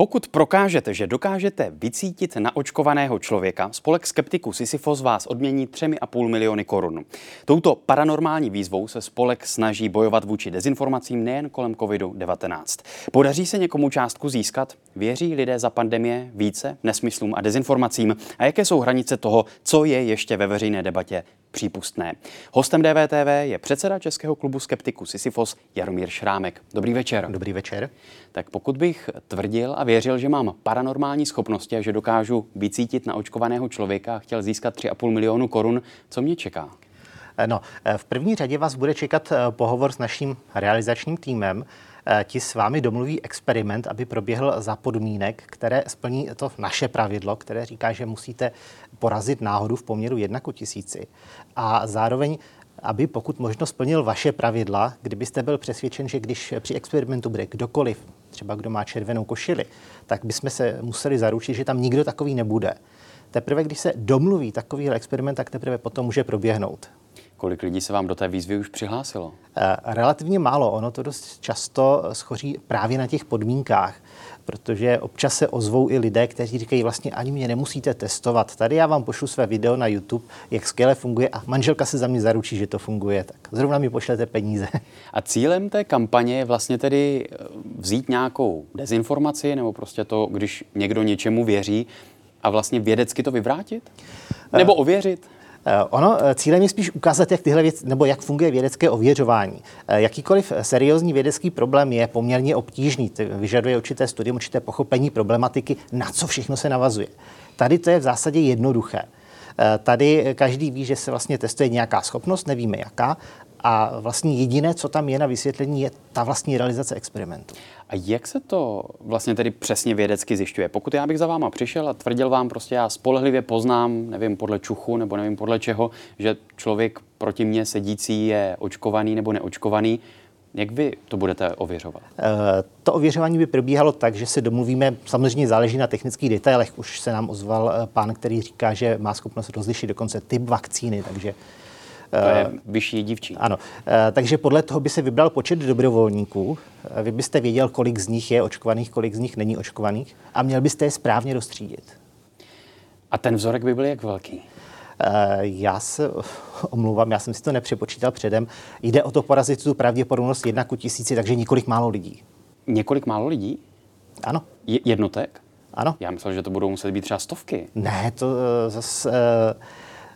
Pokud prokážete, že dokážete vycítit naočkovaného člověka, spolek skeptiků Sisyfos vás odmění 3,5 miliony korun. Touto paranormální výzvou se spolek snaží bojovat vůči dezinformacím nejen kolem COVID-19. Podaří se někomu částku získat? Věří lidé za pandemie více nesmyslům a dezinformacím? A jaké jsou hranice toho, co je ještě ve veřejné debatě přípustné. Hostem DVTV je předseda Českého klubu skeptiků Sisyfos Jaromír Šrámek. Dobrý večer. Dobrý večer. Tak pokud bych tvrdil a věřil, že mám paranormální schopnosti a že dokážu vycítit na očkovaného člověka a chtěl získat 3,5 milionu korun, co mě čeká? No, v první řadě vás bude čekat eh, pohovor s naším realizačním týmem, Eh, ti s vámi domluví experiment, aby proběhl za podmínek, které splní to naše pravidlo, které říká, že musíte porazit náhodu v poměru 1 k tisíci. A zároveň aby pokud možno splnil vaše pravidla, kdybyste byl přesvědčen, že když při experimentu bude kdokoliv, třeba kdo má červenou košili, tak bychom se museli zaručit, že tam nikdo takový nebude. Teprve, když se domluví takový experiment, tak teprve potom může proběhnout. Kolik lidí se vám do té výzvy už přihlásilo? Eh, relativně málo. Ono to dost často schoří právě na těch podmínkách, protože občas se ozvou i lidé, kteří říkají, vlastně ani mě nemusíte testovat. Tady já vám pošlu své video na YouTube, jak skvěle funguje a manželka se za mě zaručí, že to funguje. Tak zrovna mi pošlete peníze. A cílem té kampaně je vlastně tedy eh, vzít nějakou dezinformaci nebo prostě to, když někdo něčemu věří a vlastně vědecky to vyvrátit? Nebo ověřit? Eh, ono eh, cílem je spíš ukázat, jak tyhle věci, nebo jak funguje vědecké ověřování. Eh, jakýkoliv seriózní vědecký problém je poměrně obtížný, vyžaduje určité studium, určité pochopení problematiky, na co všechno se navazuje. Tady to je v zásadě jednoduché. Tady každý ví, že se vlastně testuje nějaká schopnost, nevíme jaká, a vlastně jediné, co tam je na vysvětlení, je ta vlastní realizace experimentu. A jak se to vlastně tedy přesně vědecky zjišťuje? Pokud já bych za váma přišel a tvrdil vám prostě, já spolehlivě poznám, nevím, podle čuchu nebo nevím podle čeho, že člověk proti mně sedící je očkovaný nebo neočkovaný, jak vy to budete ověřovat? Uh, to ověřování by probíhalo tak, že se domluvíme, samozřejmě záleží na technických detailech. Už se nám ozval eh, pán, který říká, že má schopnost rozlišit dokonce typ vakcíny, takže to je eh, vyšší dívčí. Ano, eh, takže podle toho by se vybral počet dobrovolníků. Eh, vy byste věděl, kolik z nich je očkovaných, kolik z nich není očkovaných a měl byste je správně rozstřídit. A ten vzorek by byl jak velký? Já se omlouvám, já jsem si to nepřepočítal předem. Jde o to porazit tu pravděpodobnost jedna ku tisíci, takže několik málo lidí. Několik málo lidí? Ano. Je- jednotek? Ano. Já myslel, že to budou muset být třeba stovky. Ne, to zase... Eh,